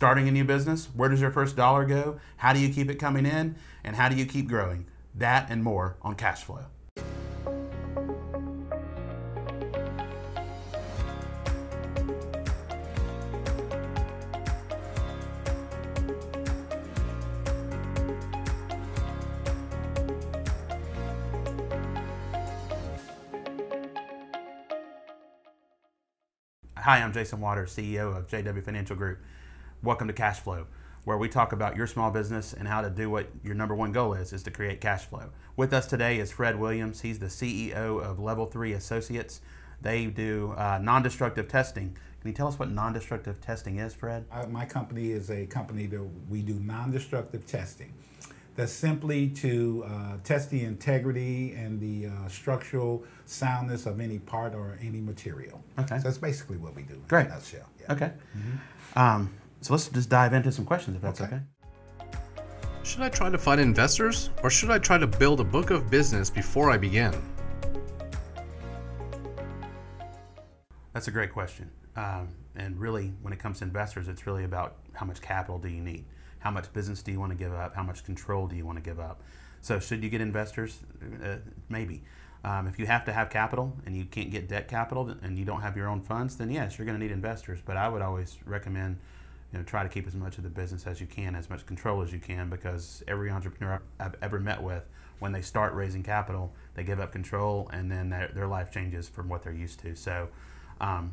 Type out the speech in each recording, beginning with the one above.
Starting a new business, where does your first dollar go? How do you keep it coming in? And how do you keep growing? That and more on cash flow. Hi, I'm Jason Waters, CEO of JW Financial Group. Welcome to Cash Flow, where we talk about your small business and how to do what your number one goal is, is to create cash flow. With us today is Fred Williams. He's the CEO of Level 3 Associates. They do uh, non-destructive testing. Can you tell us what non-destructive testing is, Fred? Uh, my company is a company that we do non-destructive testing. That's simply to uh, test the integrity and the uh, structural soundness of any part or any material. Okay. So that's basically what we do Great. in a nutshell. Yeah. Okay. Um, so let's just dive into some questions, if that's okay. Okay. Should I try to find investors or should I try to build a book of business before I begin? That's a great question. Um, and really, when it comes to investors, it's really about how much capital do you need? How much business do you want to give up? How much control do you want to give up? So, should you get investors? Uh, maybe. Um, if you have to have capital and you can't get debt capital and you don't have your own funds, then yes, you're going to need investors. But I would always recommend, you know, try to keep as much of the business as you can, as much control as you can, because every entrepreneur I've ever met with, when they start raising capital, they give up control and then their, their life changes from what they're used to. So, um,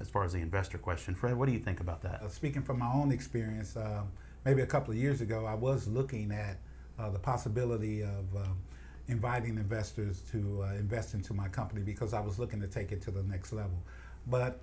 as far as the investor question, Fred, what do you think about that? Uh, speaking from my own experience, um, maybe a couple of years ago, I was looking at uh, the possibility of um, inviting investors to uh, invest into my company because I was looking to take it to the next level. But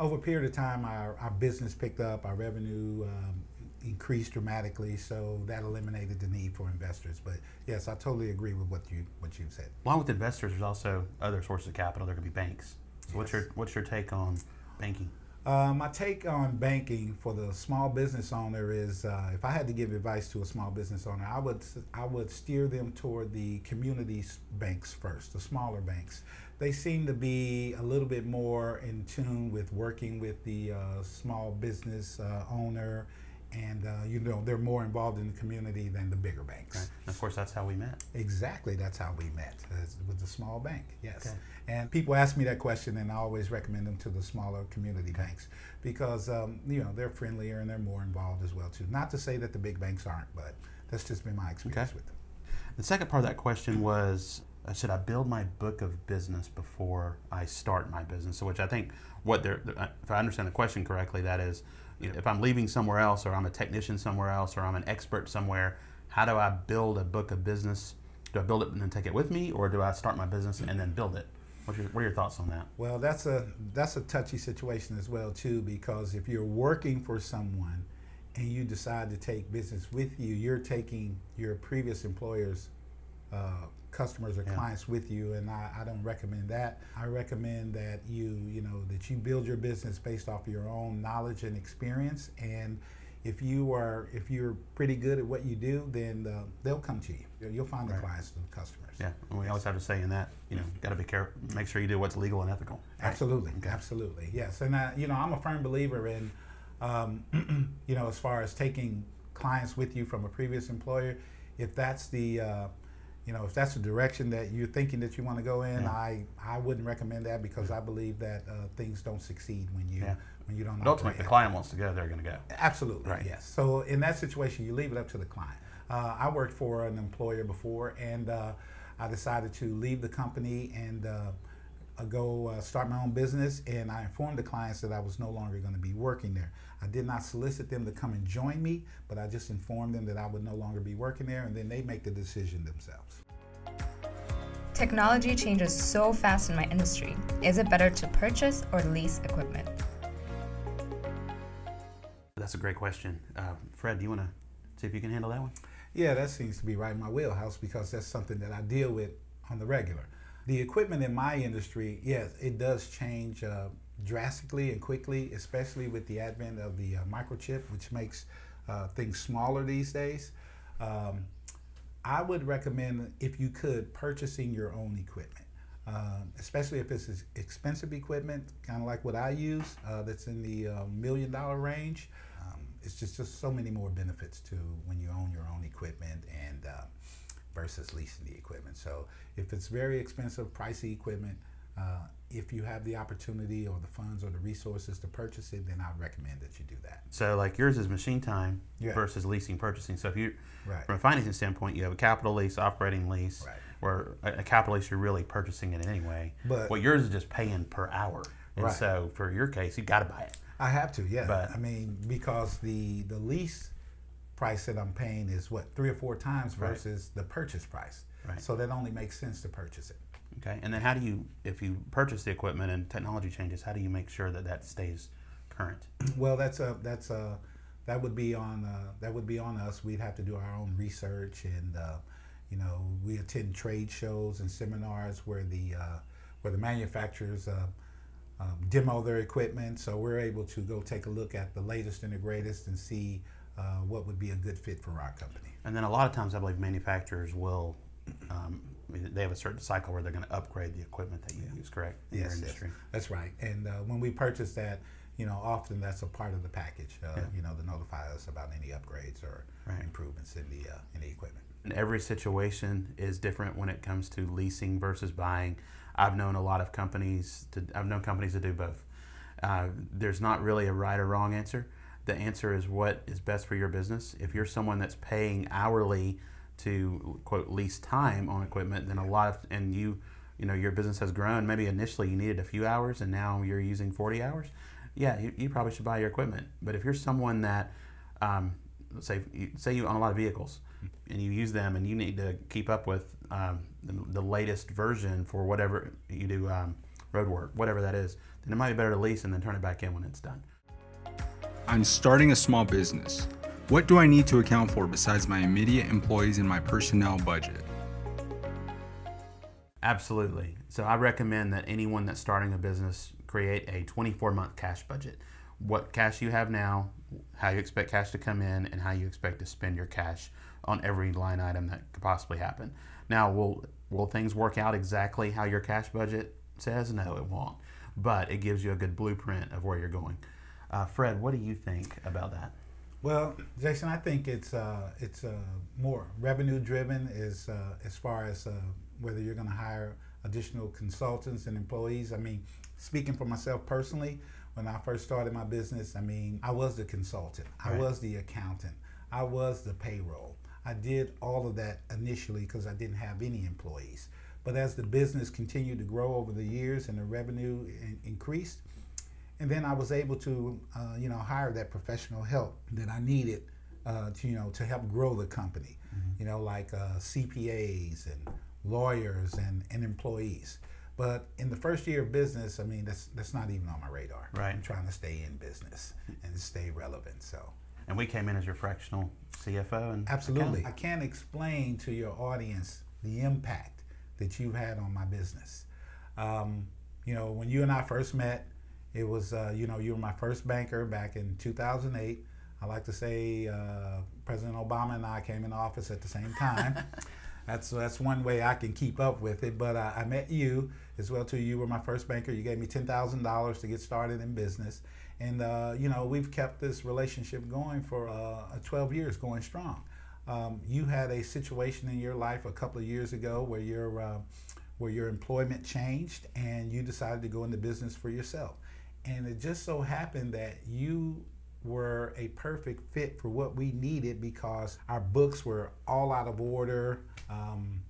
over a period of time, our, our business picked up, our revenue um, increased dramatically, so that eliminated the need for investors. But yes, I totally agree with what you what you've said. Along with investors, there's also other sources of capital. There could be banks. So, what's your what's your take on banking? Uh, my take on banking for the small business owner is, uh, if I had to give advice to a small business owner, I would I would steer them toward the community banks first, the smaller banks. They seem to be a little bit more in tune with working with the uh, small business uh, owner, and uh, you know they're more involved in the community than the bigger banks. Right. Of course, that's how we met. Exactly, that's how we met with the small bank. Yes, Okay. and people ask me that question, and I always recommend them to the smaller community banks because um, you know they're friendlier and they're more involved as well too. Not to say that the big banks aren't, but that's just been my experience Okay. with them. The second part of that question was, should I build my book of business before I start my business? So, which I think, what they're, uh, if I understand the question correctly, that is, you know, if I'm leaving somewhere else, or I'm a technician somewhere else, or I'm an expert somewhere, how do I build a book of business? Do I build it and then take it with me, or do I start my business and then build it? What's your, what are your thoughts on that? Well, that's a that's a touchy situation as well too because if you're working for someone and you decide to take business with you, you're taking your previous employer's uh, customers or Yeah. clients with you, and I, I don't recommend that. I recommend that you you know that you build your business based off of your own knowledge and experience and. If you are, if you're pretty good at what you do, then uh, they'll come to you. You'll- find the Right. clients and customers. Yeah, and we always have to say in that, you know, got to be careful, make sure you do what's legal and ethical. Right. Absolutely, Okay. absolutely, yes. And I, you know, I'm a firm believer in, um, you know, as far as taking clients with you from a previous employer, if that's the, uh, you know, if that's the direction that you're thinking that you want to go in, Yeah. I, I wouldn't recommend that because I believe that uh, things don't succeed when you Yeah. when you don't. But ultimately, the client wants to go, they're going to go. Absolutely, Right. yes. So in that situation, you leave it up to the client. Uh, I worked for an employer before, and uh, I decided to leave the company and uh, uh, go uh, start my own business. And I informed the clients that I was no longer going to be working there. I did not solicit them to come and join me, but I just informed them that I would no longer be working there, and then they make the decision themselves. Technology changes so fast in my industry. Is it better to purchase or lease equipment? That's a great question. Uh, Fred, do you want to see if you can handle that one? Yeah, that seems to be right in my wheelhouse because that's something that I deal with on the regular. The equipment in my industry, yes, it does change uh, drastically and quickly, especially with the advent of the uh, microchip, which makes uh, things smaller these days. Um, I would recommend, if you could, purchasing your own equipment. Um, especially if it's expensive equipment, kind of like what I use, uh, that's in the uh, million dollar range. Um, it's just just so many more benefits to when you own your own equipment and uh, versus leasing the equipment. So if it's very expensive, pricey equipment, uh, if you have the opportunity or the funds or the resources to purchase it, then I'd recommend that you do that. So like yours is machine time Yeah. versus leasing purchasing. So if you, Right. from a financing standpoint, you have a capital lease, operating lease, Right. where a, a capital lease you're really purchasing it anyway. But- what yours is just paying per hour. And Right. so for your case, you've got to buy it. I have to, yeah. But- I mean, because the the lease price that I'm paying is what three or four times Right. versus the purchase price. Right. So that only makes sense to purchase it. Okay. And then how do you, if you purchase the equipment and technology changes, how do you make sure that that stays current? Well, that's a that's a that would be on uh, that would be on us. We'd have to do our own research, and uh, you know, we attend trade shows and seminars where the uh, where the manufacturers uh, um, demo their equipment. So we're able to go take a look at the latest and the greatest and see uh, what would be a good fit for our company. And then a lot of times, I believe manufacturers will, um, they have a certain cycle where they're going to upgrade the equipment that you use, correct? In Yes, industry. yes, that's right. And uh, when we purchase that, you know, often that's a part of the package. Uh, Yeah. You know, to notify us about any upgrades or Right. improvements in the uh, in the equipment. And every situation is different when it comes to leasing versus buying. I've known a lot of companies to I've known companies to do both. Uh, there's not really a right or wrong answer. The answer is what is best for your business. If you're someone that's paying hourly to quote lease time on equipment, then a lot of and you you know your business has grown. Maybe initially you needed a few hours and now you're using 40 hours. Yeah, you, you probably should buy your equipment. But if you're someone that um, say say you own a lot of vehicles and you use them and you need to keep up with um, the, the latest version for whatever you do um, road work, whatever that is, then it might be better to lease and then turn it back in when it's done. I'm starting a small business. What do I need to account for besides my immediate employees and my personnel budget? Absolutely. So I recommend that anyone that's starting a business create a 24 month cash budget. What cash you have now, how you expect cash to come in, and how you expect to spend your cash on every line item that could possibly happen. Now, will will things work out exactly how your cash budget says? No, it won't. But it gives you a good blueprint of where you're going. Uh, Fred, what do you think about that? Well, Jason, I think it's uh, it's uh, more revenue driven as uh, as far as uh, whether you're going to hire additional consultants and employees. I mean, speaking for myself personally, when I first started my business, I mean, I was the consultant, I was the accountant, I was the payroll. I did all of that initially because I didn't have any employees. But as the business continued to grow over the years and the revenue in- increased, and then I was able to, uh, you know, hire that professional help that I needed uh, to, you know, to help grow the company. You know, like uh, CPAs and lawyers and, and employees. But in the first year of business, I mean, that's that's not even on my radar. Right. I'm trying to stay in business and stay relevant. So. And we came in as your fractional CFO and Absolutely. I can't explain to your audience the impact that you've had on my business. Um, you know, when you and I first met, it was, uh, you know, you were my first banker back in 2008. I like to say uh, President Obama and I came in office at the same time. that's that's one way I can keep up with it. But uh, I met you as well too. You were my first banker. You gave me ten thousand dollars to get started in business, and uh, you know we've kept this relationship going for uh, 12 years, going strong. Um, you had a situation in your life a couple of years ago where your uh, where your employment changed and you decided to go into business for yourself. And it just so happened that you were a perfect fit for what we needed because our books were all out of order. Um,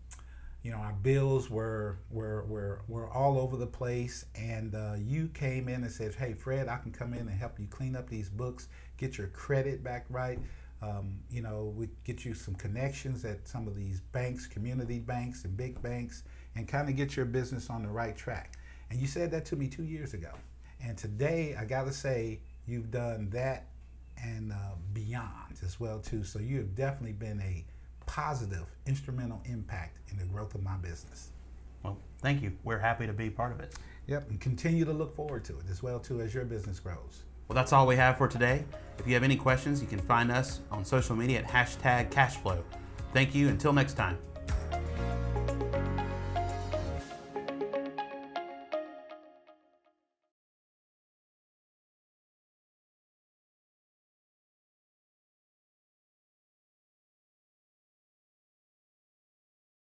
you know, our bills were were were, were all over the place, and uh, you came in and said, "Hey, Fred, I can come in and help you clean up these books, get your credit back right. Um, you know, we get you some connections at some of these banks, community banks, and big banks, and kind of get your business on the right track." And you said that to me two years ago, and today I got to say you've done that and uh, beyond as well too. So you have definitely been a positive, instrumental impact in the growth of my business. Well, thank you. We're happy to be part of it. Yep, and continue to look forward to it as well too as your business grows. Well, that's all we have for today. If you have any questions, you can find us on social media at hashtag cashflow. Thank you. Until next time.